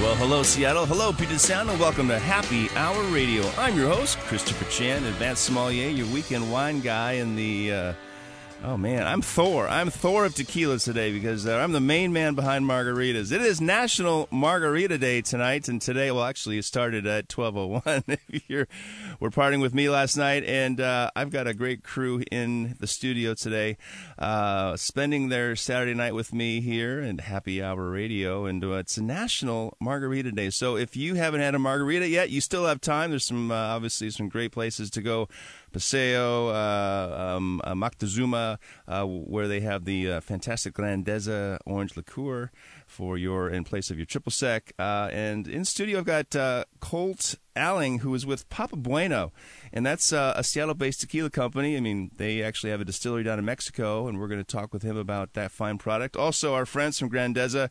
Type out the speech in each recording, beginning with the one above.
Well, hello, Seattle. Hello, Puget Sound, and welcome to Happy Hour Radio. I'm your host, Christopher Chan, advanced sommelier, your weekend wine guy, and the. Uh, oh man, I'm Thor. I'm Thor of tequila today because uh, I'm the main man behind margaritas. It is National Margarita Day tonight, and today, well, actually, it started at 12:01. if you're, we're partying with me last night, and uh, I've got a great crew in the studio today, uh, spending their Saturday night with me here and Happy Hour Radio, and uh, it's National Margarita Day. So if you haven't had a margarita yet, you still have time. There's some uh, obviously some great places to go. Paseo, uh, um, uh, Moctezuma, uh, where they have the uh, fantastic Grandeza orange liqueur for your in place of your triple sec. Uh, and in studio, I've got Colt Alling, who is with Papa Bueno, and that's uh, a Seattle-based tequila company. I mean, they actually have a distillery down in Mexico, and we're going to talk with him about that fine product. Also, our friends from Grandeza,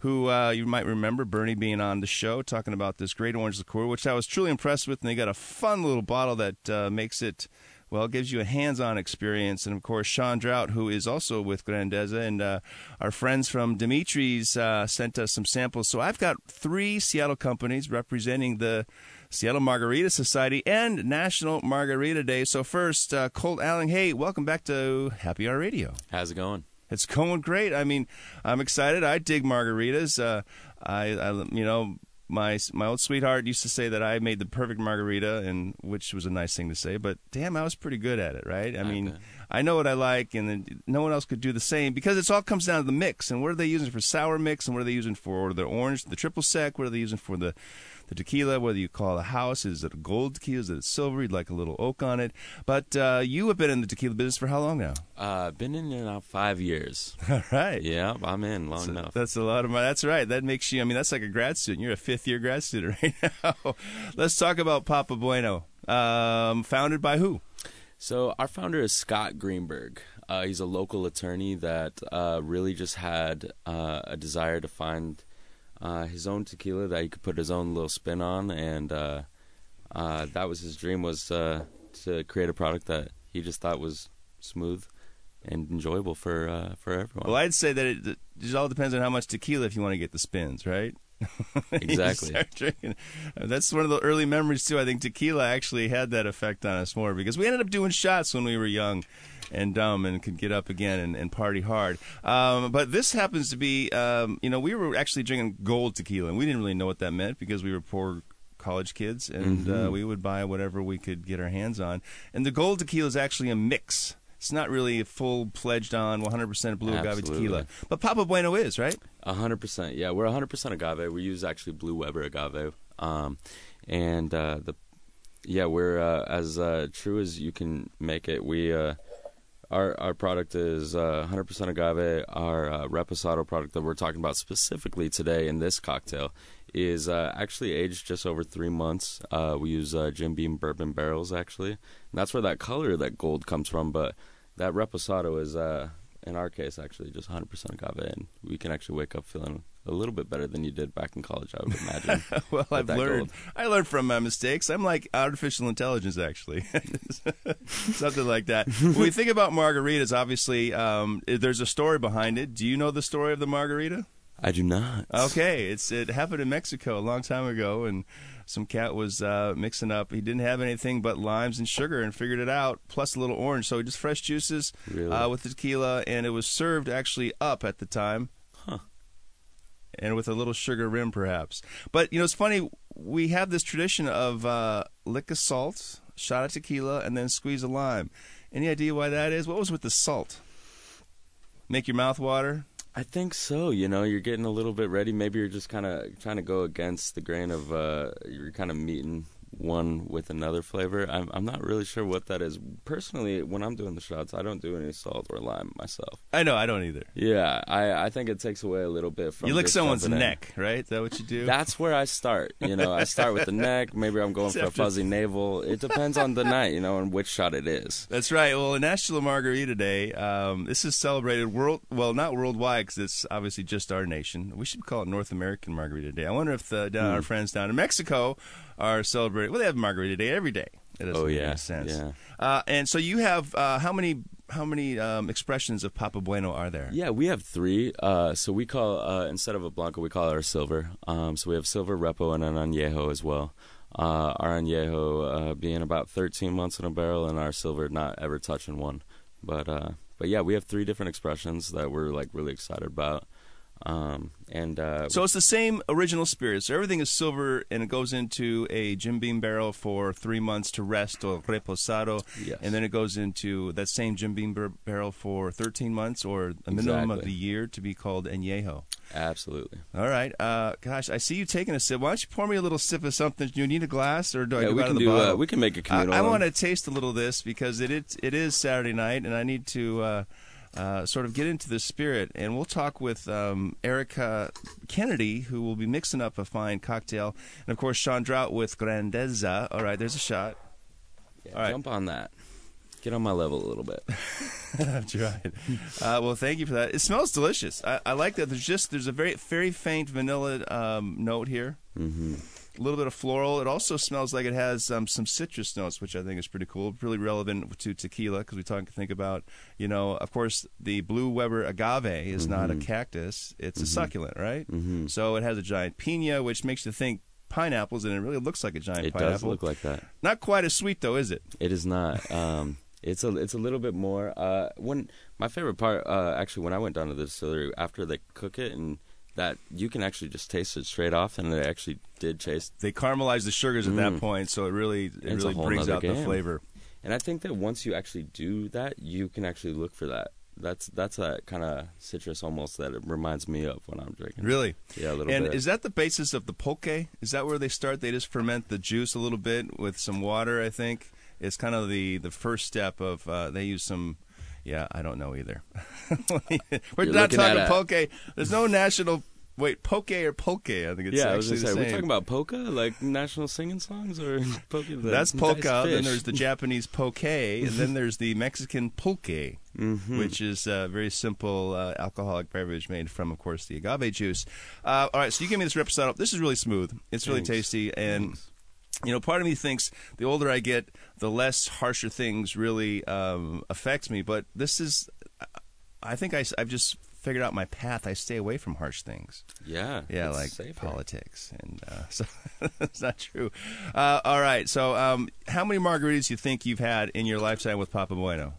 who uh, you might remember Bernie being on the show talking about this great orange liqueur, which I was truly impressed with. And they got a fun little bottle that uh, makes it well, it gives you a hands-on experience. And of course, Sean Drought, who is also with Grandeza, and uh, our friends from Dimitri's uh, sent us some samples. So I've got three Seattle companies representing the Seattle Margarita Society and National Margarita Day. So first, uh, Colt Alling, hey, welcome back to Happy Hour Radio. How's it going? It's going great. I mean, I'm excited. I dig margaritas. Uh, I, I, you know, my my old sweetheart used to say that I made the perfect margarita, and which was a nice thing to say. But damn, I was pretty good at it, right? I mean, I know what I like, and then no one else could do the same because it all comes down to the mix and what are they using for sour mix, and what are they using for the orange, the triple sec, what are they using for the the tequila, whether you call it a house, is it a gold tequila, is it a silver, you'd like a little oak on it. But uh, you have been in the tequila business for how long now? Uh, been in there now five years. All right. Yeah, I'm in long So enough. That's a lot of money. That's right. That makes you, I mean, that's like a grad student. You're a fifth year grad student right now. Let's talk about Papa Bueno. Um, founded by who? So our founder is Scott Greenberg. Uh, he's a local attorney that uh, really just had uh, a desire to find uh, his own tequila that he could put his own little spin on, and uh, uh, that was his dream was uh, to create a product that he just thought was smooth and enjoyable for uh, for everyone. Well, I'd say that it, it all depends on how much tequila if you want to get the spins, right? Exactly. Uh, That's one of the early memories too. I think tequila actually had that effect on us more because we ended up doing shots when we were young and dumb and could get up again and, and party hard. Um, but this happens to be, um, you know, we were actually drinking gold tequila and we didn't really know what that meant because we were poor college kids and uh, Mhm. we would buy whatever we could get our hands on. And the gold tequila is actually a mix. It's not really a full pledged on 100% blue agave Absolutely. tequila. But Papa Bueno is, right? Hundred percent. Yeah, we're hundred percent agave. We use actually Blue Weber agave, um, and uh, the yeah we're uh, as uh, true as you can make it. We uh, our our product is uh, hundred percent agave. Our uh, reposado product that we're talking about specifically today in this cocktail is uh, actually aged just over three months. Uh, we use uh, Jim Beam bourbon barrels actually, and that's where that color that gold comes from. But that reposado is. Uh, in our case, actually, just 100% agave, and we can actually wake up feeling a little bit better than you did back in college. I would imagine. well, I've learned. gold. I learned from my mistakes. I'm like artificial intelligence, actually, something like that. when we think about margaritas, obviously, um, there's a story behind it. Do you know the story of the margarita? I do not. Okay, it's it happened in Mexico a long time ago, and some cat was uh, mixing up. He didn't have anything but limes and sugar, and figured it out, plus a little orange. So just fresh juices Really? uh, with the tequila, and it was served actually up at the time. Huh. And with a little sugar rim, perhaps. But you know, it's funny. We have this tradition of uh, lick of salt, shot of tequila, and then squeeze a lime. Any idea why that is? What was with the salt? Make your mouth water. I think so. You know, you're getting a little bit ready. Maybe you're just kind of trying to go against the grain of. Uh, you're kind of meeting one with another flavor. I'm I'm not really sure what that is. Personally, when I'm doing the shots, I don't do any salt or lime myself. I know, I don't either. Yeah, I I think it takes away a little bit from You lick someone's in. neck, right? Is that what you do? That's where I start. You know, I start with the neck. Maybe I'm going for a fuzzy navel. It depends on the night, you know, and which shot it is. That's right. Well, in National Margarita Day. Um, this is celebrated world. Well, not worldwide because it's obviously just our nation. We should call it North American Margarita Day. I wonder if the, down, Hmm. our friends down in Mexico are celebrating. Well, they have Margarita Day every day. It doesn't Oh, make yeah, sense. yeah. Uh, and so you have uh, how many how many um, expressions of Papa Bueno are there? Yeah, we have three. Uh, so we call uh, instead of a blanco, we call it our silver. Um, so we have silver repo and an añejo as well. Uh, our añejo uh, being about 13 months in a barrel, and our silver not ever touching one. But uh, but yeah, we have three different expressions that we're like really excited about. Um, and uh, So it's the same original spirit. So everything is silver, and it goes into a Jim Beam barrel for three months to rest or reposado, Yes. and then it goes into that same Jim Beam bar- barrel for 13 months or a minimum of the year to be called añejo. absolutely. All right, uh, gosh, I see you taking a sip. Why don't you pour me a little sip of something? Do you need a glass, or do I Yeah, go we out can of the do. bottle? Uh, we can make a I, communal. I one. want to taste a little of this because it it, it is Saturday night, and I need to uh, sort of get into the spirit. And we'll talk with um, Erica Kennedy, who will be mixing up a fine cocktail, and of course Sean Drought with Grandeza. All right, there's a shot. Yeah, all right. Jump on that. Get on my level a little bit. That's right. Uh, well, thank you for that. It smells delicious. I, I like that. There's just there's a very very faint vanilla um, note here. hmm a little bit of floral. It also smells like it has um, some citrus notes, which I think is pretty cool. Really relevant to tequila because we talk and think about, you know, of course, the blue Weber agave is not a cactus; it's a succulent, right? hmm So it has a giant pina, which makes you think pineapples, and it really looks like a giant pineapple. It pineapple. does look like that. not quite as sweet though, is it? It is not. Um, it's a it's a little bit more. Uh, when my favorite part, uh, actually, when I went down to the distillery after they cook it and that you can actually just taste it straight off, and it actually did taste. They caramelize the sugars at that Mm. point, so it really it It's a really whole brings nother out the game. flavor. And I think that once you actually do that, you can actually look for that. That's that's that kind of citrus almost that it reminds me of when I'm drinking. Really. Yeah, a little And bit. is that the basis of the pulque? Is that where they start? They just ferment the juice a little bit with some water, I think. It's kind of the, the first step of uh, they use some. Yeah, I don't know either. We're You're not looking at talking a- pulque. There's no national. Wait, poke or pulque? I think it's yeah, I was actually the we're talking about polka, like national singing songs, or polka. That's nice polka. then there's the Japanese poke, and then there's the Mexican pulque, Mhm. which is a very simple uh, alcoholic beverage made from, of course, the agave juice. Uh, all right, so you give me this reposado. This is really smooth. It's really Thanks. tasty, and Thanks. you know, part of me thinks the older I get, the less harsher things really um, affect me. But this is, I think I, I, have just figured out my path. I stay away from harsh things. yeah, Yeah, like safer. politics, and uh, so it's not true. Uh, all right, so um, how many margaritas do you think you've had in your lifetime with Papa Bueno?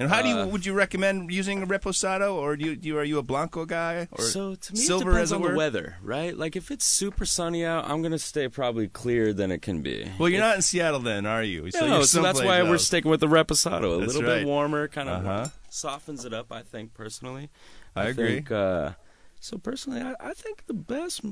And how do you Uh, would you recommend using a reposado, or do you, do you are you a blanco guy, or so to me, silver it depends on the weather, right? Like if it's super sunny out, I'm gonna stay probably clearer than it can be. Well, you're If- not in Seattle then, are you? no, so that's why we're sticking with the reposado. A That's little right. bit warmer, kind of Uh-huh. softens it up. I think personally. I agree. Think, uh, so personally, I, I think the best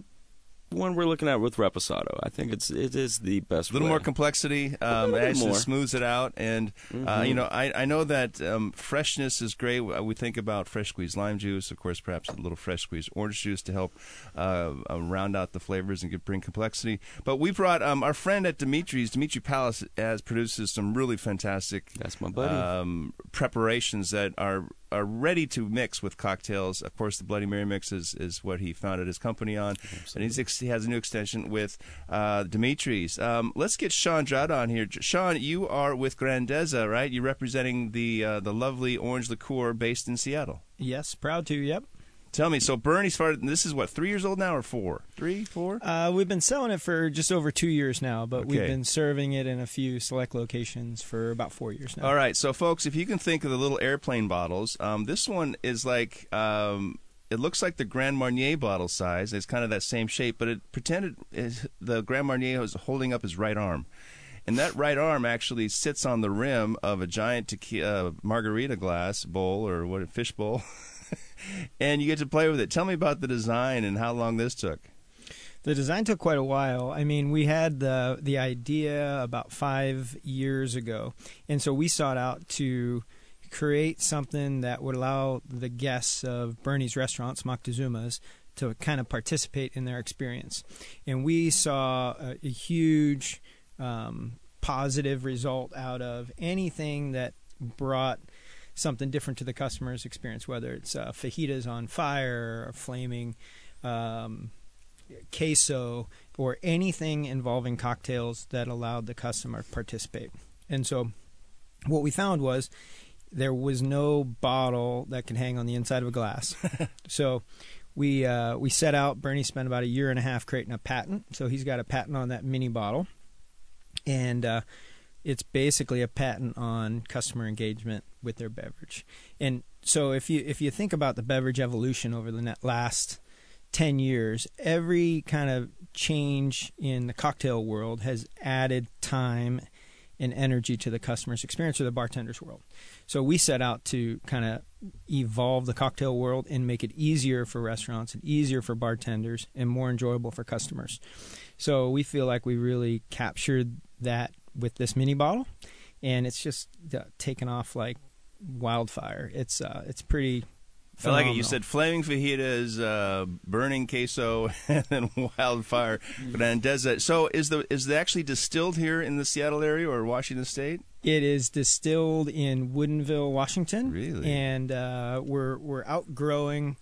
one we're looking at with reposado. I think it's it is the best. A little way. more complexity. Um, it actually more. smooths it out, and uh, Mhm. you know, I, I know that um, freshness is great. We think about fresh squeezed lime juice, of course, perhaps a little fresh squeezed orange juice to help uh, uh, round out the flavors and give, bring complexity. But we brought um, our friend at Dimitri's, Dimitri Palace, has produces some really fantastic That's my buddy. um, preparations that are are ready to mix with cocktails. Of course, the Bloody Mary mix is, is what he founded his company on, and he's ex- he has a new extension with uh, Dimitri's. Um, let's get Sean Drought on here. Sean, you are with Grandeza, right? You're representing the uh, the lovely orange liqueur based in Seattle. Yes, proud to. Yep. Tell me, so Bernie started. This is what three years old now, or four? Three, four? Uh, we've been selling it for just over two years now, but we've been serving it in a few select locations for about four years now. All right, so folks, if you can think of the little airplane bottles, um, this one is like um, it looks like the Grand Marnier bottle size. It's kind of that same shape, but it pretended is, the Grand Marnier was holding up his right arm, and that right arm actually sits on the rim of a giant tequi- uh, margarita glass bowl or what a fish bowl, and you get to play with it. Tell me about the design and how long this took. The design took quite a while. I mean, we had the the idea about five years ago, and so we sought out to create something that would allow the guests of Bernie's restaurants, Moctezuma's, to kind of participate in their experience. And we saw a, a huge um, positive result out of anything that brought something different to the customer's experience, whether it's uh, fajitas on fire or flaming um, queso or anything involving cocktails that allowed the customer to participate. And so what we found was there was no bottle that could hang on the inside of a glass. so we uh, we set out. Bernie spent about a year and a half creating a patent. So he's got a patent on that mini bottle, and uh, it's basically a patent on customer engagement with their beverage. And so if you if you think about the beverage evolution over the last 10 years, every kind of change in the cocktail world has added time and energy to the customer's experience or the bartender's world. So we set out to kind of evolve the cocktail world and make it easier for restaurants and easier for bartenders and more enjoyable for customers. So we feel like we really captured that with this mini bottle, and it's just uh, taken off like wildfire. It's uh, it's pretty. Phenomenal. I like it. You said flaming fajitas, uh, burning queso, and then wildfire grandeza. So is the is it actually distilled here in the Seattle area or Washington State? It is distilled in Woodinville, Washington. Really? And uh, we're we're outgrowing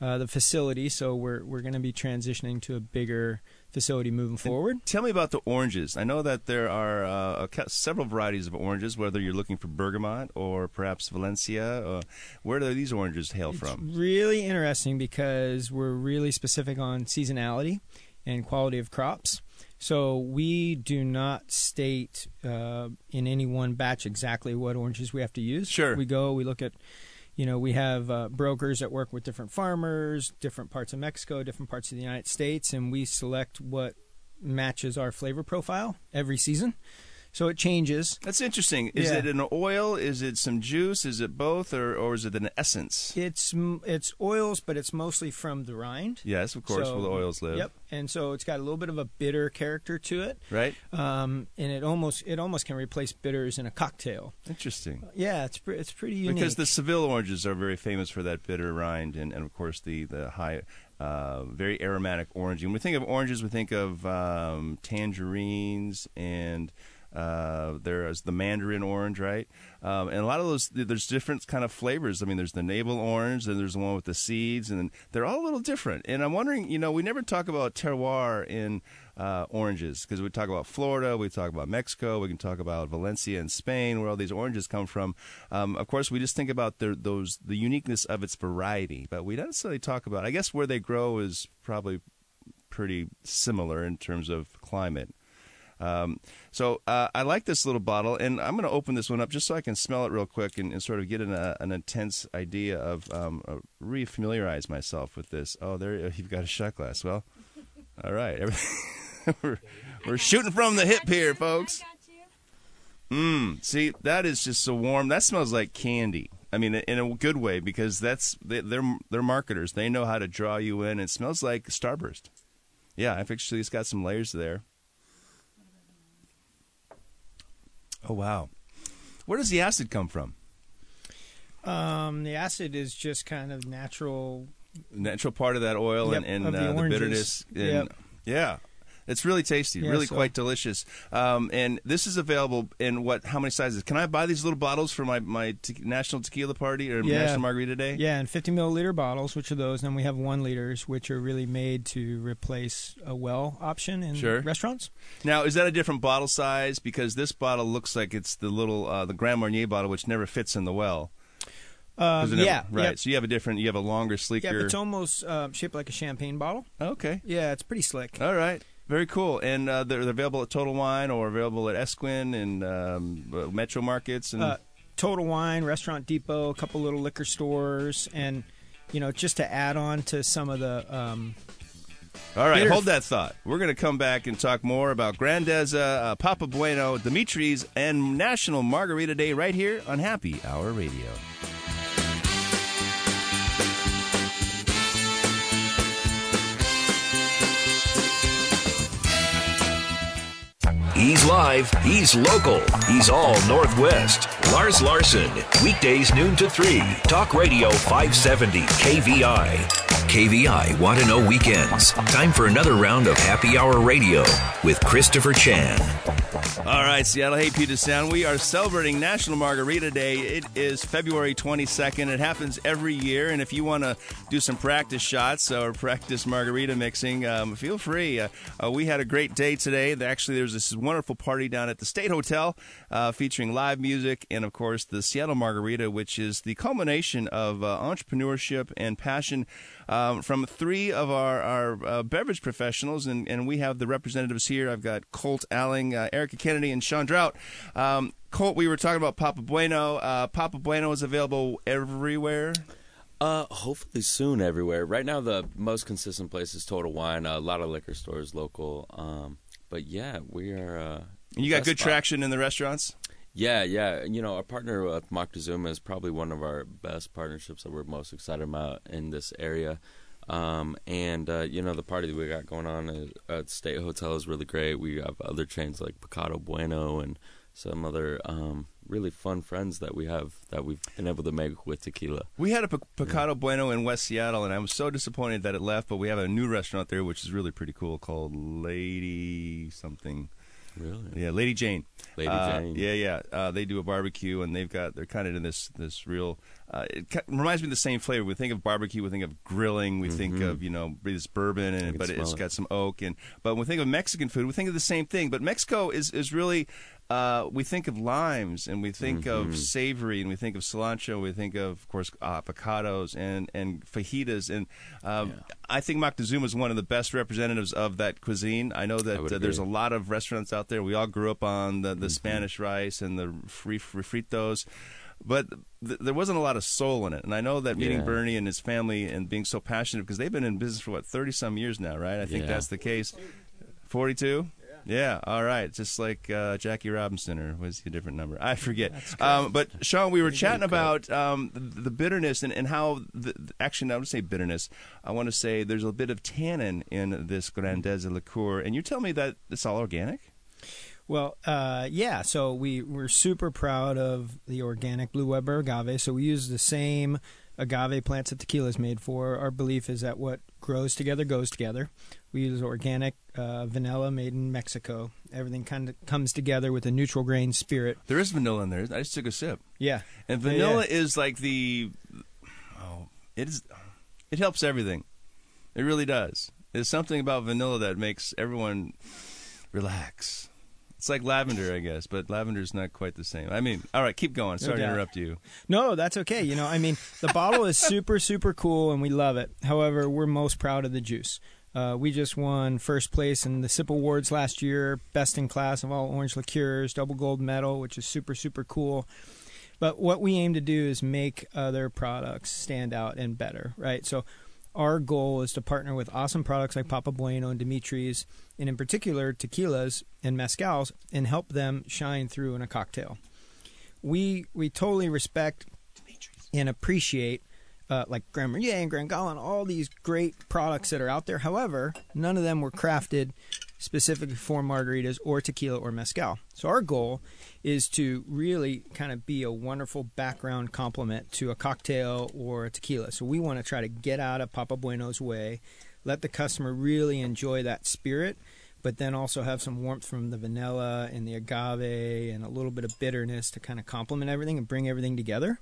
uh, the facility, so we're we're going to be transitioning to a bigger facility moving forward. And tell me about the oranges. I know that there are uh, several varieties of oranges, whether you're looking for bergamot or perhaps Valencia. Uh, where do these oranges hail it's from? Really interesting because we're really specific on seasonality and quality of crops. So we do not state uh, in any one batch exactly what oranges we have to use. Sure. We go, we look at you know, we have uh, brokers that work with different farmers, different parts of Mexico, different parts of the United States, and we select what matches our flavor profile every season. So it changes. That's interesting. Is Yeah. it an oil? Is it some juice? Is it both, or, or is it an essence? It's it's oils, but it's mostly from the rind. Yes, of course, So- where the oils live. Yep, and so it's got a little bit of a bitter character to it, Right. um, and it almost it almost can replace bitters in a cocktail. Interesting. Yeah, it's pre- it's pretty unique. Because the Seville oranges are very famous for that bitter rind, and, and of course the the high, uh, very aromatic orange. When we think of oranges, we think of um, tangerines and. Uh, there is the mandarin orange, right? Um, and a lot of those, there's different kind of flavors. I mean, there's the navel orange, and there's the one with the seeds, and they're all a little different. And I'm wondering, you know, we never talk about terroir in uh, oranges because we talk about Florida, we talk about Mexico, we can talk about Valencia and Spain, where all these oranges come from. Um, of course, we just think about the, those the uniqueness of its variety, but we don't necessarily talk about. I guess where they grow is probably pretty similar in terms of climate. Um, so uh, I like this little bottle, and I'm going to open this one up just so I can smell it real quick and, and sort of get an, uh, an intense idea of um, uh, refamiliarize myself with this. Oh, there you've got a shot glass. Well, all right, we're, we're shooting from the hip here, folks. Mmm. See, that is just so warm. That smells like candy. I mean, in a good way because that's they, they're they're marketers. They know how to draw you in. It smells like Starburst. Yeah, I've actually it's got some layers there. Oh wow, where does the acid come from? um, the acid is just kind of natural. Natural part of that oil Yep, and, and the uh, the bitterness. And, Yep. Yeah. It's really tasty, Yeah, really so- quite delicious. Um, and this is available in what? How many sizes? Can I buy these little bottles for my my te- national tequila party or Yeah. national margarita day? Yeah, and 50 milliliter bottles, which are those, and then we have one liters, which are really made to replace a well option in Sure. restaurants. Now, is that a different bottle size? Because this bottle looks like it's the little uh, the Grand Marnier bottle, which never fits in the well. Um, never- yeah, right. yep. So you have a different, you have a longer, sleeker. Yeah, it's almost uh, shaped like a champagne bottle. okay. Yeah, it's pretty slick. All right. Very cool. And uh, they're, they're available at Total Wine or available at Esquin and um, uh, Metro Markets. And Uh, Total Wine, Restaurant Depot, a couple little liquor stores, and you know, just to add on to some of the um, All right, bitter- hold that thought. We're going to come back and talk more about Grandeza, uh, Papa Bueno, Dimitri's, and National Margarita Day right here on Happy Hour Radio. He's live, he's local, he's all Northwest. Lars Larson, weekdays noon to 3. Talk Radio 570 KVI. KVI Want to Know Weekends. Time for another round of Happy Hour Radio with Christopher Chan. All right, Seattle. Hey, Puget Sound. We are celebrating National Margarita Day. It is February 22nd. It happens every year. And if you want to do some practice shots or practice margarita mixing, um, feel free. Uh, uh, we had a great day today. Actually, there's this wonderful party down at the State Hotel uh, featuring live music and, of course, the Seattle Margarita, which is the culmination of uh, entrepreneurship and passion um, from three of our, our uh, beverage professionals. And, and we have the representatives here. I've got Colt Alling, uh, Erica Kennedy, and Sean Drought. Um, Colt, we were talking about Papa Bueno. Uh, Papa Bueno is available everywhere. Uh, hopefully soon everywhere. Right now, the most consistent place is Total Wine. a lot of liquor stores local. Um, but yeah, we are. Uh, you got good spot. traction in the restaurants. Yeah, yeah. You know, our partner with Moctezuma is probably one of our best partnerships that we're most excited about in this area. Um, and uh, you know, the party that we got going on at State Hotel is really great. We have other chains like Pecado Bueno and some other um, really fun friends that we have that we've been able to make with tequila. We had a P- Pecado yeah. Bueno in West Seattle, and I was so disappointed that it left. But we have a new restaurant there, which is really pretty cool, called Lady something. Really? Yeah, Lady Jane. Lady uh, Jane. Yeah, yeah. Uh, they do a barbecue, and they've got they're kind of in this this real. Uh, it reminds me of the same flavor. We think of barbecue, we think of grilling, we mm-hmm. think of you know this bourbon, and but it's it. got some oak. And but when we think of Mexican food, we think of the same thing. But Mexico is is really uh, we think of limes and we think mm-hmm. of savory and we think of cilantro. We think of, of course, avocados and, and fajitas. And um, yeah. I think Moctezuma is one of the best representatives of that cuisine. I know that uh, there's a lot of restaurants out there. We all grew up on the, the mm-hmm. Spanish rice and the refritos but th- there wasn't a lot of soul in it. And I know that meeting yeah. Bernie and his family and being so passionate because they've been in business for what thirty some years now, right? I think yeah. that's the case. Forty two. Yeah, all right. Just like uh, Jackie Robinson, or was he a different number? I forget. Um, but Sean, we were chatting about um, the, the, bitterness and, and how, the, actually, I would say bitterness. I want to say there's a bit of tannin in this Grandeza liqueur. And you tell me that it's all organic? Well, uh, yeah. So we we're super proud of the organic Blue Weber agave. So we use the same agave plants that tequila is made for. Our belief is that what grows together goes together. We use organic uh, vanilla made in Mexico. Everything kind of comes together with a neutral grain spirit. There is vanilla in there. I just took a sip. Yeah, and vanilla yeah. is like the oh, it is. It helps everything. It really does. There's something about vanilla that makes everyone relax. It's like lavender, I guess, but lavender's not quite the same. I mean, all right, keep going. Sorry no to interrupt you. No, that's okay. You know, I mean, the bottle is super, super cool, and we love it. However, we're most proud of the juice. Uh, we just won first place in the SIP Awards last year, best in class of all orange liqueurs, double gold medal, which is super, super cool. But what we aim to do is make other products stand out and better, right? So our goal is to partner with awesome products like Papa Bueno and Dimitri's, and in particular tequilas and mezcals, and help them shine through in a cocktail. We we totally respect and appreciate uh, like Grand Marnier and Grand Gallant, all these great products that are out there. However, none of them were crafted specifically for margaritas or tequila or mezcal. So our goal is to really kind of be a wonderful background complement to a cocktail or a tequila. So we want to try to get out of Papa Bueno's way, let the customer really enjoy that spirit, but then also have some warmth from the vanilla and the agave and a little bit of bitterness to kind of complement everything and bring everything together.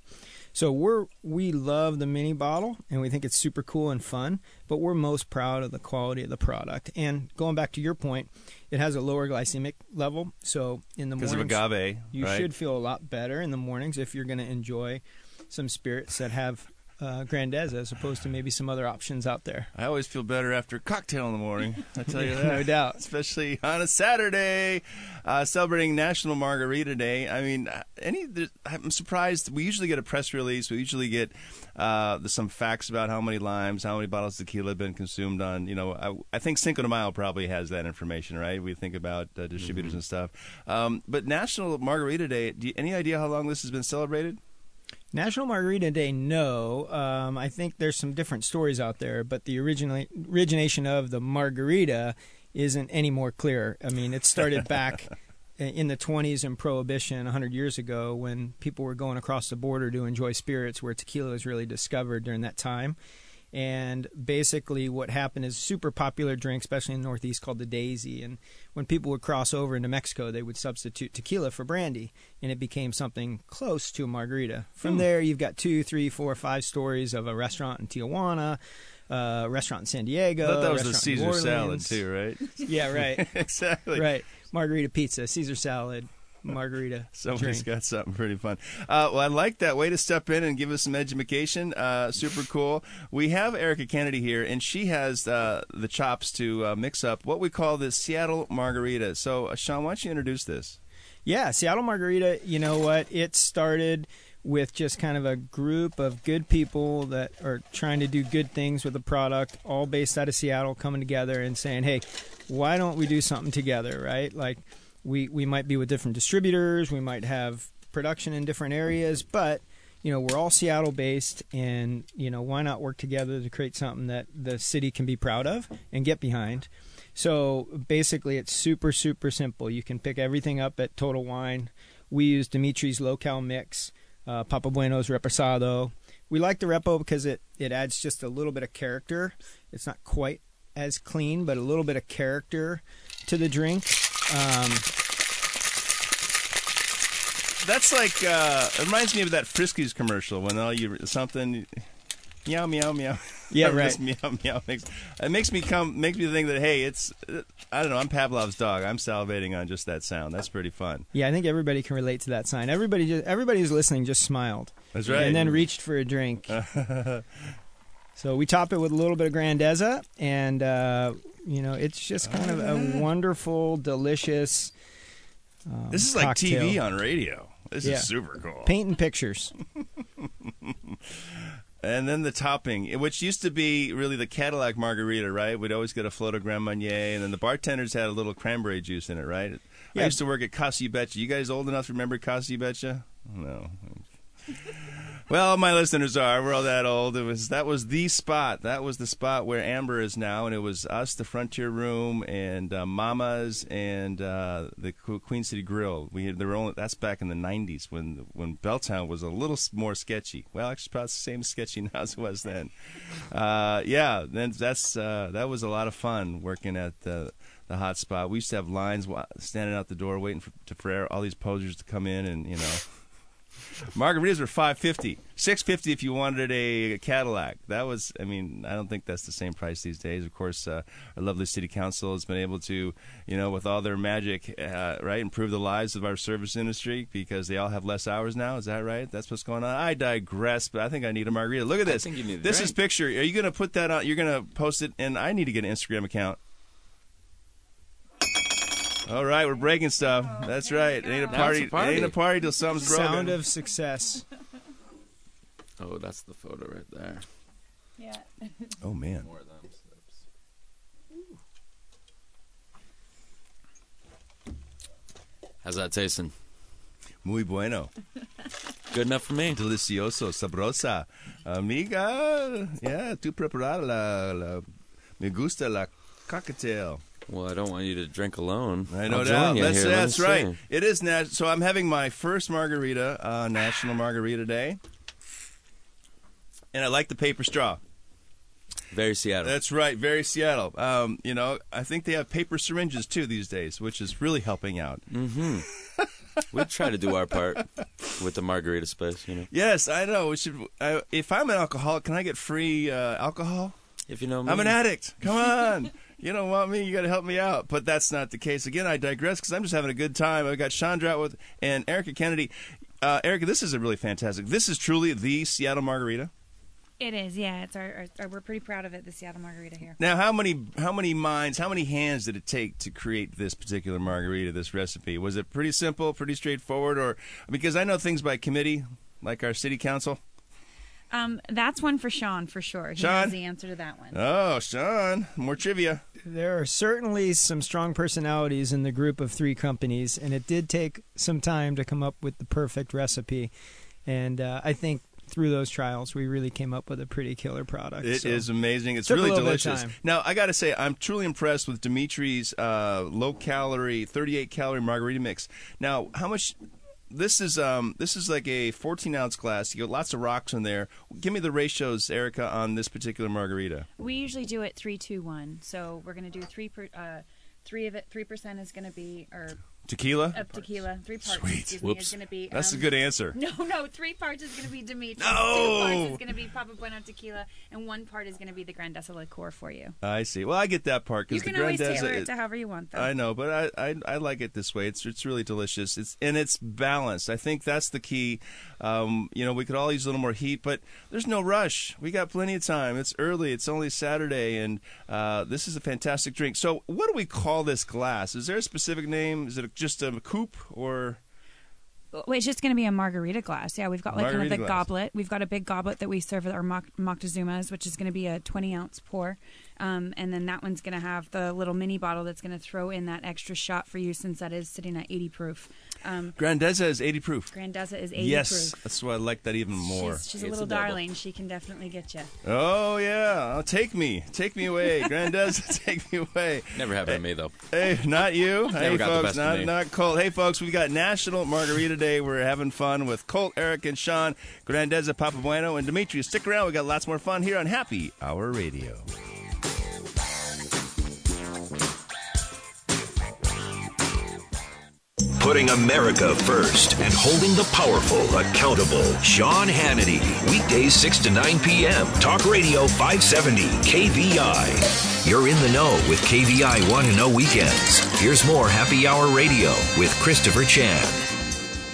So we're we love the mini bottle and we think it's super cool and fun, but we're most proud of the quality of the product. And going back to your point, it has a lower glycemic level, so in the mornings of agave, you right? should feel a lot better in the mornings if you're going to enjoy some spirits that have uh, Grandeza as opposed to maybe some other options out there. I always feel better after a cocktail in the morning. I tell you that, no doubt, especially on a Saturday, uh, celebrating National Margarita Day. I mean, any I'm surprised. We usually get a press release. We usually get uh, some facts about how many limes, how many bottles of tequila have been consumed on. You know, I, I think Cinco de Mayo probably has that information, right? We think about uh, distributors mm-hmm. and stuff. Um, but National Margarita Day. Do you, any idea how long this has been celebrated? National Margarita Day, no. Um, I think there's some different stories out there, but the original origination of the margarita isn't any more clear. I mean, it started back in the 20s and prohibition 100 years ago when people were going across the border to enjoy spirits where tequila was really discovered during that time and basically what happened is super popular drink especially in the northeast called the daisy and when people would cross over into mexico they would substitute tequila for brandy and it became something close to a margarita from Hmm. there you've got two three four five stories of a restaurant in tijuana uh, restaurant in san diego I thought that was the Caesar salad too, right? yeah right exactly. right margarita pizza caesar salad margarita Somebody's drink. got something pretty fun. Uh, well, I like that way to step in and give us some education. Uh, super cool. We have Erica Kennedy here, and she has uh, the chops to uh, mix up what we call the Seattle Margarita. So, uh, Sean, why don't you introduce this? Yeah, Seattle Margarita, you know what? It started with just kind of a group of good people that are trying to do good things with a product, all based out of Seattle, coming together and saying, hey, why don't we do something together, right? Like, we, we might be with different distributors, we might have production in different areas, but you know we're all Seattle based, and you know why not work together to create something that the city can be proud of and get behind. So basically, it's super super simple. You can pick everything up at Total Wine. We use Dimitri's Local Mix, uh, Papa Bueno's Reposado. We like the Repo because it it adds just a little bit of character. It's not quite as clean, but a little bit of character to the drink. Um, That's like uh, it reminds me of that Friskies commercial when all you something meow meow meow. Yeah, right. meow meow makes it makes me come makes me think that hey, it's I don't know. I'm Pavlov's dog. I'm salivating on just that sound. That's pretty fun. Yeah, I think everybody can relate to that sign. Everybody just everybody who's listening just smiled. That's right. And then reached for a drink. so we top it with a little bit of Grandeza and uh, you know, it's just kind of a wonderful, delicious um, this is like cocktail. TV on radio. This Yeah. is super cool. painting pictures. And then the topping, which used to be really the Cadillac margarita, right? We'd always get a float of Grand Marnier, and then the bartenders had a little cranberry juice in it, right? I used to work at Casa U-Betcha. You guys old enough to remember Casa Betcha? No. well, my listeners are. We're all that old. It was that was the spot. That was the spot where Amber is now, and it was us, the Frontier Room, and uh, Mamas, and uh, the Queen City Grill. We had, there were only that's back in the '90s when when Belltown was a little more sketchy. Well, actually, probably the same sketchy now as it was then. Uh, yeah, then that's uh, that was a lot of fun working at the the hot spot. We used to have lines standing out the door waiting for, to, for all these posers to come in, and you know. Margaritas were five fifty, six fifty if you wanted a Cadillac. That was, I mean, I don't think that's the same price these days. Of course, uh, our lovely city council has been able to, you know, with all their magic, uh, right, improve the lives of our service industry because they all have less hours now. Is that right? That's what's going on. I digress, but I think I need a margarita. Look at this. think you need a this is picture. Are you going to put that on? You're going to post it, and I need to get an Instagram account. All right, we're breaking stuff. That's right. It ain't a party. a party. It ain't a party till something's broken. Sound of success. Oh, that's the photo right there. Yeah. oh man. More of them. How's that tasting? Muy bueno. Good enough for me. Delicioso, sabrosa. Amiga, yeah, tú preparar la, la, me gusta la cocktail. Well, I don't want you to drink alone. I know that. That's, here. That's right. see. It is nat- So I'm having my first margarita, uh, National Margarita Day. And I like the paper straw. Very Seattle. That's right, very Seattle. Um, you know, I think they have paper syringes too these days, which is really helping out. Mm-hmm. we try to do our part with the margarita space, you know. Yes, I know. We should. Uh, if I'm an alcoholic, can I get free uh, alcohol? If you know me. I'm an addict. Come on. You don't want me. You got to help me out. But that's not the case. Again, I digress because I'm just having a good time. I've got Sean Drought with and Erica Kennedy. Uh, Erica, this is a really fantastic. This is truly the Seattle Margarita. It is, yeah. It's our, our, we're pretty proud of it, the Seattle Margarita here. Now, how many how many minds, how many hands did it take to create this particular margarita, this recipe? Was it pretty simple, pretty straightforward, or because I know things by committee, like our city council? Um, that's one for Sean for sure. He Sean? knows the answer to that one. Oh, Sean, more trivia. There are certainly some strong personalities in the group of three companies, and it did take some time to come up with the perfect recipe. And uh, I think through those trials, we really came up with a pretty killer product. It is so. amazing. It's Took really little bit of delicious. Now, I got to say, I'm truly impressed with Dimitri's uh, low calorie, 38 calorie margarita mix. Now, how much? This is um this is like a 14 ounce glass. You got lots of rocks in there. Give me the ratios, Erica, on this particular margarita. We usually do it three, two, one. So we're gonna do three per, uh, three of it. Three percent is gonna be or Tequila. of tequila. Three parts. Sweet. Me, Whoops. is gonna be. That's a um, good answer. No, no. Three parts is going to be Dimitri. No! Two parts is going to be Papa Bueno tequila, and one part is going to be the Grandeza liqueur for you. I see. Well, I get that part You because the can always tailor it to however you want, though. I know, but I, I I like it this way. It's it's really delicious. It's and it's balanced. I think that's the key. Um, you know, we could all use a little more heat, but there's no rush. We got plenty of time. It's early. It's only Saturday, and uh, this is a fantastic drink. So, what do we call this glass? Is there a specific name? Is it just a coupe or? Wait, it's just going to be a margarita glass. Yeah, we've got like kind of the glass. goblet. We've got a big goblet that we serve our Moctezumas, which is going to be a 20 ounce pour. Um, and then that one's going to have the little mini bottle that's going to throw in that extra shot for you since that is sitting at 80 proof. Um, Grandeza is 80 proof. Grandeza is 80 yes, proof. that's why I like that even more. She's, she's a little a darling. She can definitely get you. Oh yeah, oh, take me, take me away, Grandeza, take me away. Never happened to me though. Hey, not you. hey, got the folks, best of not me. not Colt. Hey, folks, we got National Margarita Day. We're having fun with Colt, Eric, and Sean, Grandeza, Papa Bueno, and Dimitri. Stick around. We got lots more fun here on Happy Hour Radio. Putting America first and holding the powerful accountable. Sean Hannity. Weekdays 6 to 9 p.m. Talk Radio 570 KVI. You're in the know with KVI Want to Know Weekends. Here's more Happy Hour Radio with Christopher Chan.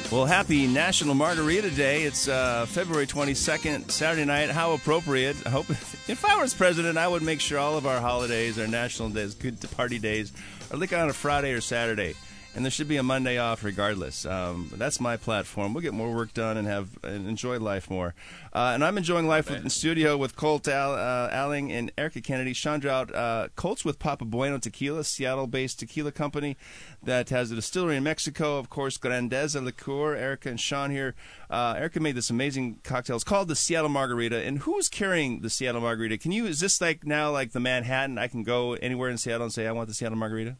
Well, happy National Margarita Day. It's uh, February 22nd, Saturday night. How appropriate. I hope if I was president, I would make sure all of our holidays, our national days, good party days, are like on a Friday or Saturday. And there should be a Monday off regardless. Um, that's my platform. We'll get more work done and have and enjoy life more. Uh, and I'm enjoying life with, in studio with Colt Al, uh, Alling and Erica Kennedy. Sean Drought. Uh, Colt's with Papa Bueno Tequila, Seattle-based tequila company that has a distillery in Mexico. Of course, Grandeza Liqueur. Erica and Sean here. Uh, Erica made this amazing cocktail. It's called the Seattle Margarita. And who's carrying the Seattle Margarita? Can you? Is this like now like the Manhattan? I can go anywhere in Seattle and say I want the Seattle Margarita.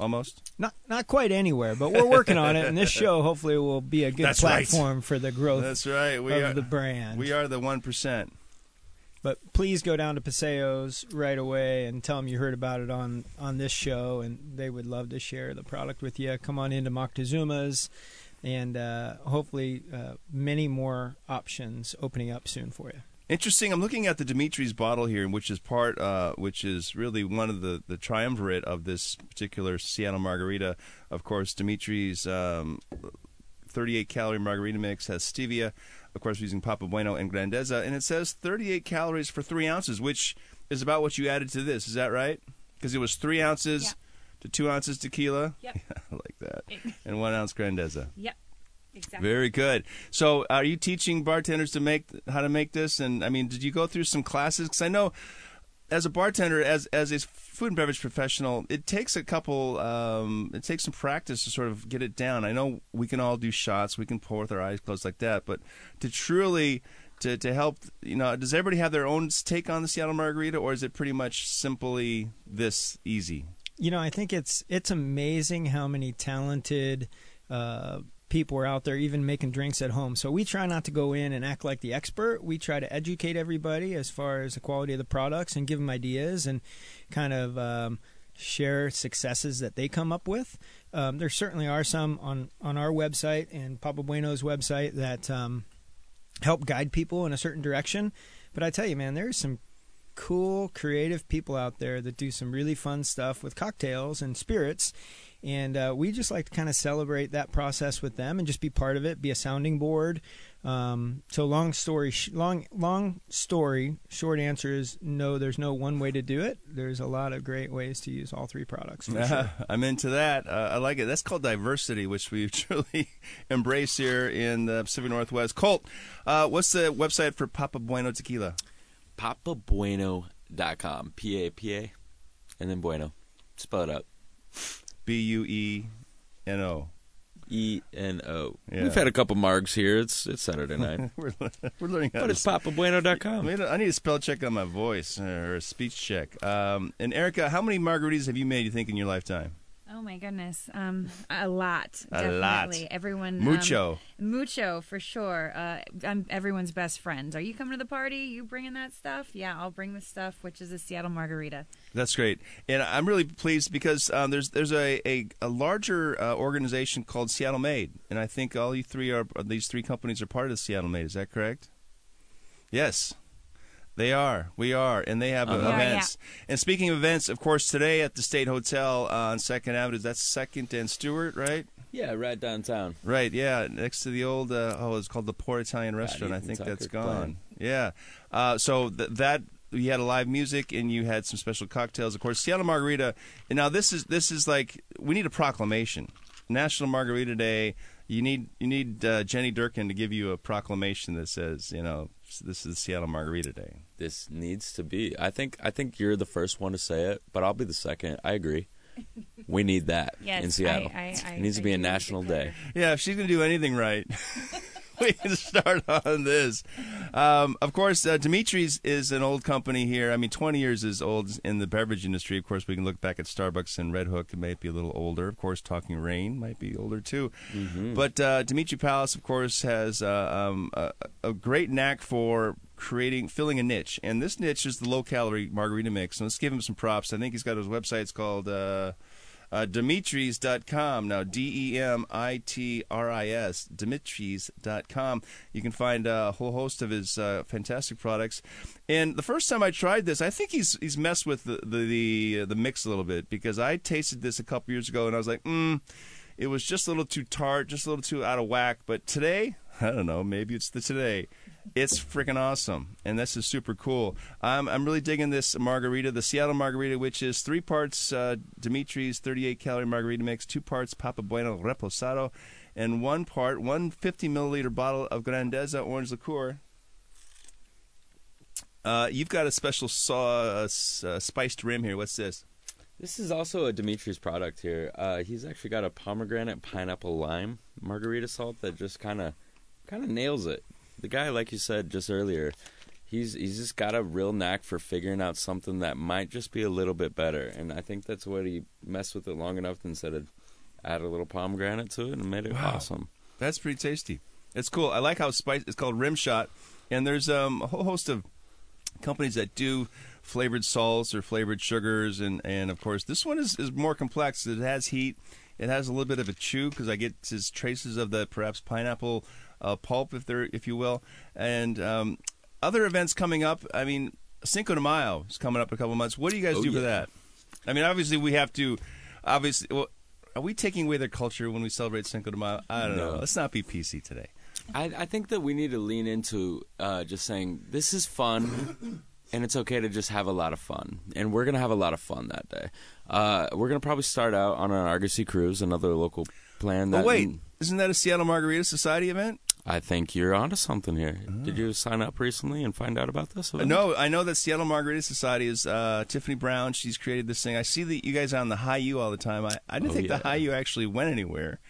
Almost. Not not quite anywhere, but we're working on it, and this show hopefully will be a good That's right. platform for the growth That's right. We of are the brand. We are the one percent. But please go down to Paseos right away and tell them you heard about it on on this show, and they would love to share the product with you. Come on into Moctezuma's, and uh, hopefully uh, many more options opening up soon for you. Interesting. I'm looking at the Dimitri's bottle here, which is part, uh, which is really one of the, the triumvirate of this particular Seattle margarita. Of course, Dimitri's um, 38 calorie margarita mix has stevia. Of course, we're using Papa Bueno and Grandeza, and it says 38 calories for three ounces, which is about what you added to this. Is that right? Because it was three ounces Yeah. to two ounces tequila. Yep. I like that. And one ounce Grandeza. Yep. Exactly. Very good. So, are you teaching bartenders to make how to make this? And I mean, did you go through some classes? Because I know, as a bartender, as as a food and beverage professional, it takes a couple. Um, it takes some practice to sort of get it down. I know we can all do shots, we can pour with our eyes closed like that, but to truly to, to help, you know, does everybody have their own take on the Seattle Margarita, or is it pretty much simply this easy? You know, I think it's it's amazing how many talented uh, people are out there, even making drinks at home. So we try not to go in and act like the expert. We try to educate everybody as far as the quality of the products and give them ideas and kind of um, share successes that they come up with. Um, there certainly are some on on our website and Papa Bueno's website that um, help guide people in a certain direction. But I tell you, man, there's some cool, creative people out there that do some really fun stuff with cocktails and spirits. And uh, we just like to kind of celebrate that process with them and just be part of it, be a sounding board. Um, so long story, sh- long long story. Short answer is no. There's no one way to do it. There's a lot of great ways to use all three products. For sure. I'm into that. Uh, I like it. That's called diversity, which we truly embrace here in the Pacific Northwest. Colt, uh, what's the website for Papa Bueno Tequila? papabueno.com. P A P A, and then bueno. Spell it out. B U E N O. E N O. Yeah. We've had a couple margs here. It's it's Saturday night, we're, we're learning how but to it's papabueno.com. I, I need a spell check on my voice uh, or a speech check. Um, and Erica, how many margaritas have you made? You think in your lifetime? Oh my goodness, um, a lot, A lot. definitely. Everyone, um, Mucho. mucho for sure. Uh, I'm everyone's best friend. Are you coming to the party? You bringing that stuff? Yeah, I'll bring the stuff, which is a Seattle margarita. That's great, and I'm really pleased because um, there's there's a a, a larger uh, organization called Seattle Made, and I think all you three are these three companies are part of Seattle Made. Is that correct? Yes. They are. We are. And they have uh, Uh-huh. Yeah, events. And speaking of events, of course, today at the State Hotel uh, on 2nd Avenue, that's 2nd and Stewart, right? Yeah, right downtown. Right, yeah, next to the old uh, oh, it's called the Poor Italian Restaurant. I think Tucker that's Klein. gone. Yeah, uh, so th- that you had a live music and you had some special cocktails. Of course, Seattle Margarita. And now this is this is like we need a proclamation, National Margarita Day. You need you need uh, Jenny Durkan to give you a proclamation that says you know this is Seattle Margarita Day. This needs to be. I think I think you're the first one to say it, but I'll be the second. I agree. We need that Yes, in Seattle. I, I, I, it needs to be a national day. Yeah, if she's gonna do anything right, we can start on this. Um, of course, uh, Demitri's is an old company here. I mean, 20 years is old in the beverage industry. Of course, we can look back at Starbucks and Redhook. It might be a little older. Of course, Talking Rain might be older too. But uh, Demitri Pallis, of course, has uh, um, a, a great knack for creating, filling a niche. And this niche is the low calorie margarita mix. And let's give him some props. I think he's got his website. It's called. Uh, uh, Demitris.com. Now, D E M I T R I S, Demitris.com. You can find a whole host of his uh, fantastic products. And the first time I tried this, I think he's he's messed with the, the, the, the mix a little bit because I tasted this a couple years ago and I was like, mm, it was just a little too tart, just a little too out of whack. But today, I don't know, maybe it's the today. It's freaking awesome, and this is super cool. I'm I'm really digging this margarita, the Seattle margarita, which is three parts uh, Demitri's 38 calorie margarita mix, two parts Papa Bueno Reposado, and one part, one 50 milliliter bottle of Grandeza orange liqueur. Uh, you've got a special saw, uh, spiced rim here. What's this? This is also a Demitri's product here. Uh, he's actually got a pomegranate pineapple lime margarita salt that just kind of kind of nails it. The guy, like you said just earlier, he's he's just got a real knack for figuring out something that might just be a little bit better. And I think that's what he messed with it long enough instead of add a little pomegranate to it and made it Wow. awesome. That's pretty tasty. It's cool. I like how spice. It's called Rim Shot, and there's um, a whole host of companies that do flavored salts or flavored sugars, and, and of course this one is, is more complex. It has heat. It has a little bit of a chew because I get his traces of the perhaps pineapple uh, pulp, if there, if you will, and um, other events coming up. I mean, Cinco de Mayo is coming up in a couple months. What do you guys Oh, do for that? I mean, obviously we have to. Obviously, well, are we taking away their culture when we celebrate Cinco de Mayo? I don't know. Let's not be PC today. I, I think that we need to lean into uh, just saying this is fun, and it's okay to just have a lot of fun, and we're gonna have a lot of fun that day. Uh, we're gonna probably start out on an Argosy cruise, another local plan. That Oh wait, isn't that a Seattle Margarita Society event? I think you're onto something here. Did you sign up recently and find out about this? Event? No, I know that Seattle Margarita Society is uh, Tiffany Brown. She's created this thing. I see that you guys are on the Hiyu all the time. I, I didn't Oh, think the yeah. Hiyu actually went anywhere.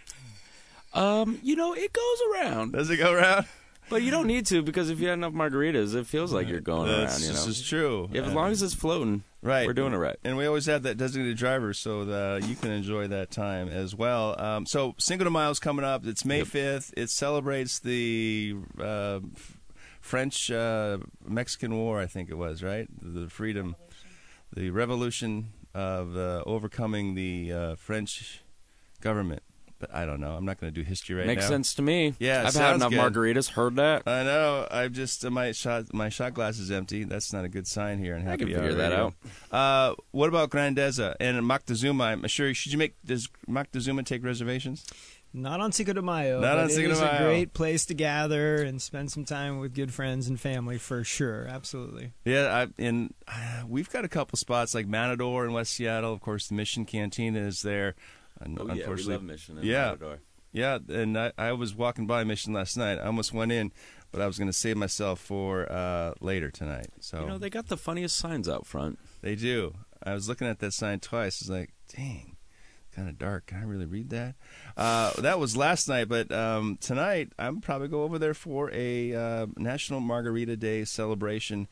Um, you know, it goes around, Does it go around? But you don't need to because if you had enough margaritas, it feels like you're going That's- around. You this know, is true. Yeah, as long as it's floating, right, we're doing it right. And we always have that designated driver, so that you can enjoy that time as well. Um, so Cinco de Mayo's coming up. It's May Yep. fifth. It celebrates the uh, French uh, Mexican War. I think it was right. The freedom, the revolution of uh, overcoming the uh, French government. But I don't know. I'm not going to do history right Makes now. Makes sense to me. Yeah, I've had enough good. margaritas. Heard that. I know. I've just uh, my shot my shot glass is empty. That's not a good sign here. And I can Hour figure that out. Uh, what about Grandeza and Moctezuma? I'm sure. Should you make does Moctezuma take reservations? Not on Cinco de Mayo. Not on Cinco de Mayo. It is a great place to gather and spend some time with good friends and family for sure. Absolutely. Yeah, I, and uh, we've got a couple spots like Matador in West Seattle. Of course, the Mission Cantina is there. Oh yeah, we unfortunately, love Mission. Yeah. Matador. Yeah, and I, I was walking by Mission last night. I almost went in, but I was going to save myself for uh, later tonight. So You know, they got the funniest signs out front. They do. I was looking at that sign twice. It's like, dang, kind of dark. Can I really read that? Uh, that was last night, but um, tonight I'm probably go over there for a uh, National Margarita Day celebration.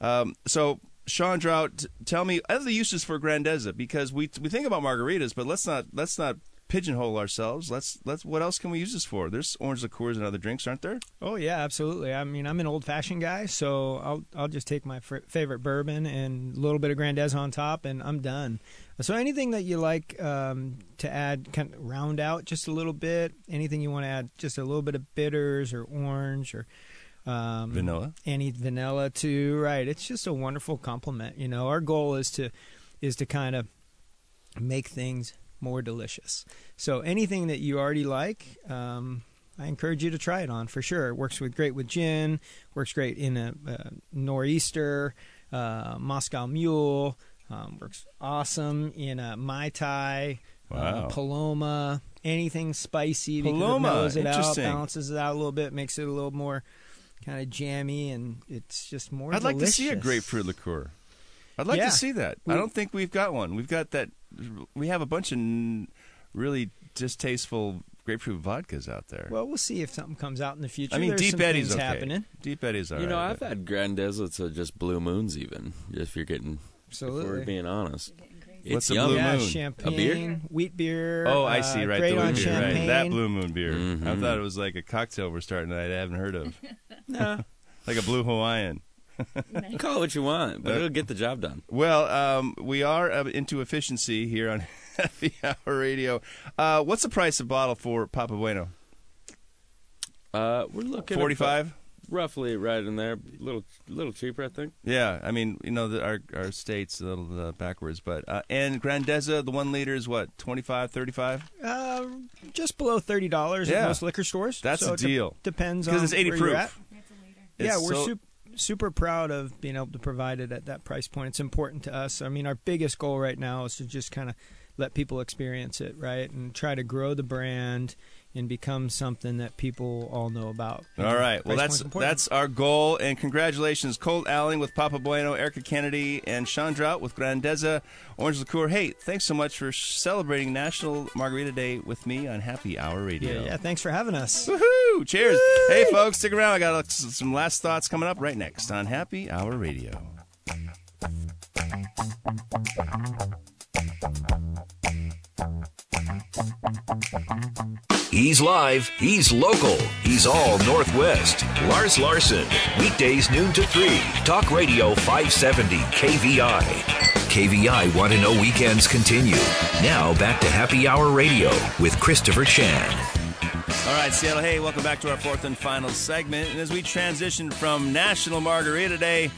Um, so, Sean Drought, tell me other uses for Grandeza because we we think about margaritas, but let's not let's not pigeonhole ourselves. Let's let's what else can we use this for? There's orange liqueurs and other drinks, aren't there? Oh yeah, absolutely. I mean, I'm an old fashioned guy, so I'll I'll just take my fr- favorite bourbon and a little bit of Grandeza on top, and I'm done. So anything that you like um, to add, kind of round out just a little bit. Anything you want to add, just a little bit of bitters or orange or um, Vanilla. any vanilla too. Right. It's just a wonderful compliment. You know, our goal is to is to kind of make things more delicious. So anything that you already like, um, I encourage you to try it on for sure. It works with great with gin. Works great in a, a nor'easter, uh, Moscow Mule. Um, works awesome in a mai tai, Wow. uh, Paloma. Anything spicy because Paloma, it mellows it out, balances it out a little bit, makes it a little more kind of jammy, and it's just more. I'd like to see a grapefruit liqueur. I'd like Yeah. to see that. I don't think we've got one. We've got that. We have a bunch of really distasteful grapefruit vodkas out there. Well, we'll see if something comes out in the future. I mean, There's Deep some Eddy's okay. happening. Deep Eddy's all you know, right, I've but- had Grandeza to just Blue Moons, even if you're getting. If we're being honest, What's it's a yummy. Blue yeah, Moon? champagne, A beer? wheat beer. Oh, I uh, see. Right, Great the on blue beer, right? That Blue Moon beer. I Mhm. thought it was like a cocktail we're starting tonight. I haven't heard of, No. like a Blue Hawaiian. Call it what you want, but Uh, it'll get the job done. Well, um, we are uh, into efficiency here on Happy Hour Radio. Uh, what's the price of bottle for Papa Bueno? Uh, we're looking Forty-five. About- roughly right in there, little little cheaper, I think. Yeah, I mean, you know, the, our our state's a little uh, backwards, but uh, and Grandeza, the one liter is what 25, 35? Uh, just below thirty dollars Yeah. at most liquor stores. That's so a it de- deal. depends because it's eighty where proof. You're at. yeah, It's we're so- super super proud of being able to provide it at that price point. It's important to us. I mean, our biggest goal right now is to just kind of let people experience it, right, and try to grow the brand and become something that people all know about. All right. Well, that's that's our goal. And congratulations, Colt Alling with Papa Bueno, Erica Kennedy, and Sean Drought with Grandeza Orange Liqueur. Hey, thanks so much for celebrating National Margarita Day with me on Happy Hour Radio. yeah, yeah. Thanks for having us. Woohoo! Cheers. Hey, folks, stick around. I got some last thoughts coming up right next on Happy Hour Radio. He's live, he's local, he's all Northwest. Lars Larson, weekdays noon to 3. Talk Radio 570 KVI. KVI Want to Know Weekends continue. Now back to Happy Hour Radio with Christopher Chan. All right, Seattle. Hey, welcome back to our fourth and final segment. And as we transition from National Margarita Day,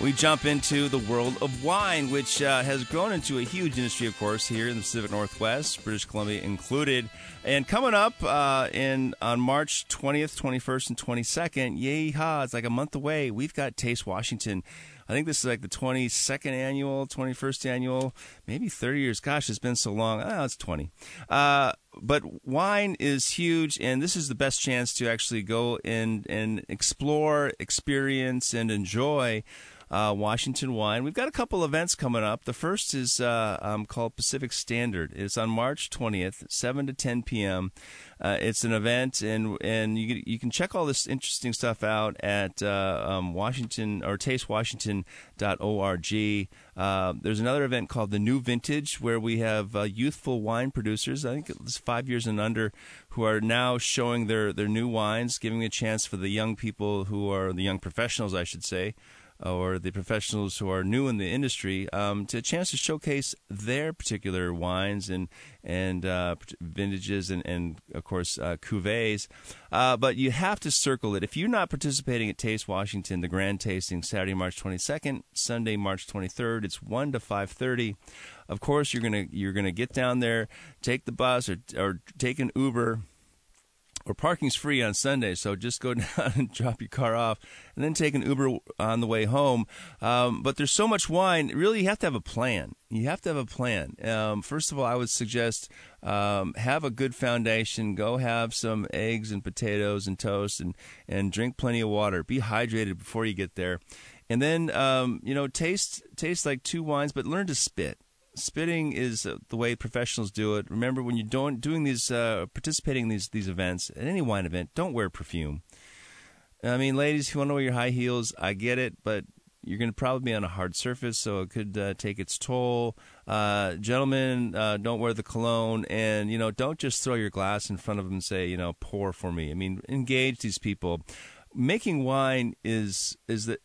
we jump into the world of wine, which uh, has grown into a huge industry, of course, here in the Pacific Northwest, British Columbia included. And coming up uh, in on March 20th, 21st, and 22nd, yay ha! It's like a month away. We've got Taste Washington. I think this is like the 22nd annual, 21st annual, maybe 30 years. Gosh, it's been so long. Oh, it's 20. Uh, but wine is huge, and this is the best chance to actually go and, and explore, experience, and enjoy uh, Washington wine. We've got a couple events coming up. The first is uh, um, called Pacific Standard. It's on March 20th, 7 to 10 p.m. Uh, it's an event, and and you you can check all this interesting stuff out at uh, um, Washington or tastewashington.org. Uh, there's another event called the New Vintage, where we have uh, youthful wine producers. I think it's five years and under who are now showing their their new wines, giving a chance for the young people who are the young professionals, I should say or the professionals who are new in the industry um, to a chance to showcase their particular wines and and uh, vintages and, and of course uh, cuvées. Uh, but you have to circle it. If you're not participating at Taste Washington, the grand tasting Saturday, March 22nd, Sunday, March 23rd, it's one to 5:30. Of course, you're gonna you're gonna get down there, take the bus or or take an Uber or parking's free on Sunday, so just go down and drop your car off, and then take an Uber on the way home. Um, but there's so much wine, really, you have to have a plan. You have to have a plan. Um, first of all, I would suggest um, have a good foundation. Go have some eggs and potatoes and toast, and and drink plenty of water. Be hydrated before you get there, and then um, you know taste taste like two wines, but learn to spit Spitting is uh, the way professionals do it. Remember, when you're doing doing these, uh, participating in these these events at any wine event, don't wear perfume. I mean, ladies, if you want to wear your high heels, I get it, but you're going to probably be on a hard surface, so it could uh, take its toll. Uh, gentlemen, uh, don't wear the cologne, and you know, don't just throw your glass in front of them and say, you know, pour for me. I mean, engage these people. Making wine is is the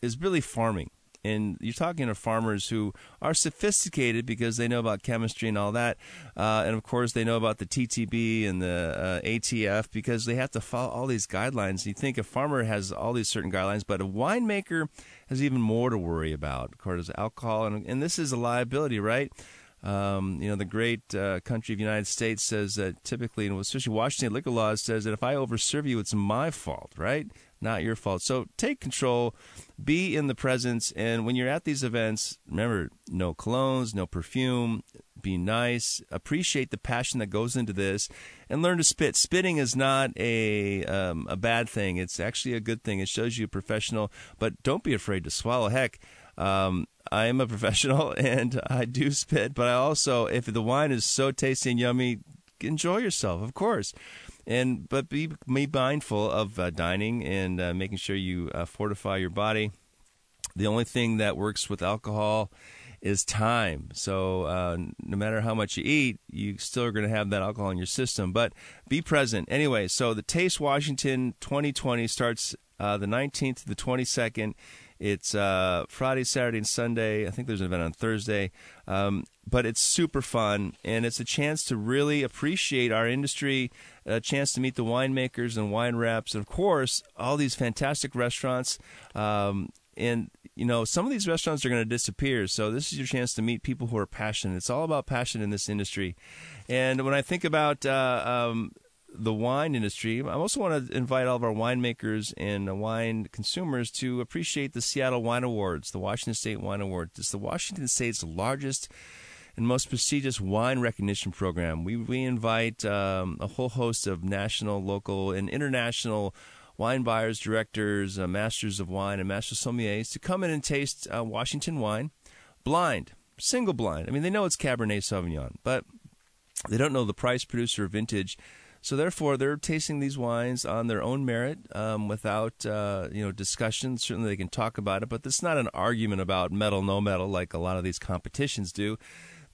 is really farming and you're talking to farmers who are sophisticated because they know about chemistry and all that, uh, and of course they know about the TTB and the uh, ATF because they have to follow all these guidelines. You think a farmer has all these certain guidelines, but a winemaker has even more to worry about. Of course, alcohol, and, and this is a liability, right? Um, you know, the great uh, country of the United States says that typically, and especially Washington liquor laws says that if I overserve you, it's my fault, right? Not your fault. So take control, be in the presence, and when you're at these events, remember no colognes, no perfume. Be nice. Appreciate the passion that goes into this, and learn to spit. Spitting is not a um, a bad thing. It's actually a good thing. It shows you a professional. But don't be afraid to swallow. Heck, um, I am a professional and I do spit, but I also, if the wine is so tasty and yummy, enjoy yourself, of course. And but be, be mindful of uh, dining and uh, making sure you uh, fortify your body. The only thing that works with alcohol is time. So uh, no matter how much you eat, you still are going to have that alcohol in your system. But be present anyway. So the Taste Washington 2020 starts uh, the 19th to the 22nd it's uh, Friday, Saturday, and Sunday. I think there's an event on Thursday. Um, but it's super fun, and it's a chance to really appreciate our industry, a chance to meet the winemakers and wine reps, and of course, all these fantastic restaurants. Um, and you know, some of these restaurants are going to disappear. So this is your chance to meet people who are passionate. It's all about passion in this industry. And when I think about uh, um, the wine industry. I also want to invite all of our winemakers and wine consumers to appreciate the Seattle Wine Awards, the Washington State Wine Awards. It's the Washington State's largest and most prestigious wine recognition program. We, we invite um, a whole host of national, local, and international wine buyers, directors, uh, masters of wine, and master sommeliers to come in and taste uh, Washington wine blind, single blind. I mean, they know it's Cabernet Sauvignon, but they don't know the price, producer, or vintage so therefore, they're tasting these wines on their own merit, um, without uh, you know discussion. Certainly, they can talk about it, but it's not an argument about medal, no medal, like a lot of these competitions do.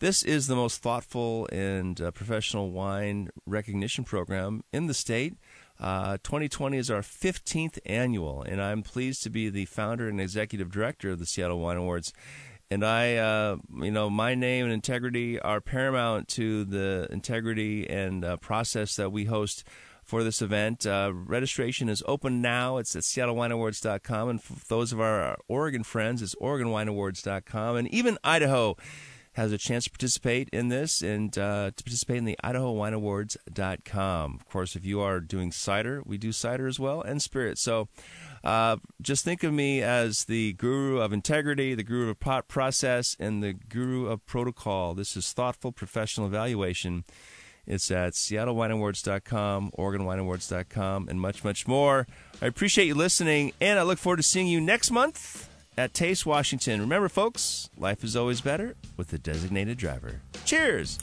This is the most thoughtful and uh, professional wine recognition program in the state. Uh, 2020 is our 15th annual, and I'm pleased to be the founder and executive director of the Seattle Wine Awards and I, uh, you know, my name and integrity are paramount to the integrity and uh, process that we host for this event. Uh, registration is open now. It's at seattlewineawards.com. And for those of our Oregon friends, it's oregonwineawards.com. And even Idaho has a chance to participate in this and uh, to participate in the idahowineawards.com. Of course, if you are doing cider, we do cider as well and spirits. So uh, just think of me as the guru of integrity, the guru of process, and the guru of protocol. This is thoughtful professional evaluation. It's at seattlewineawards.com, oregonwineawards.com, and much, much more. I appreciate you listening, and I look forward to seeing you next month at Taste Washington. Remember, folks, life is always better with a designated driver. Cheers!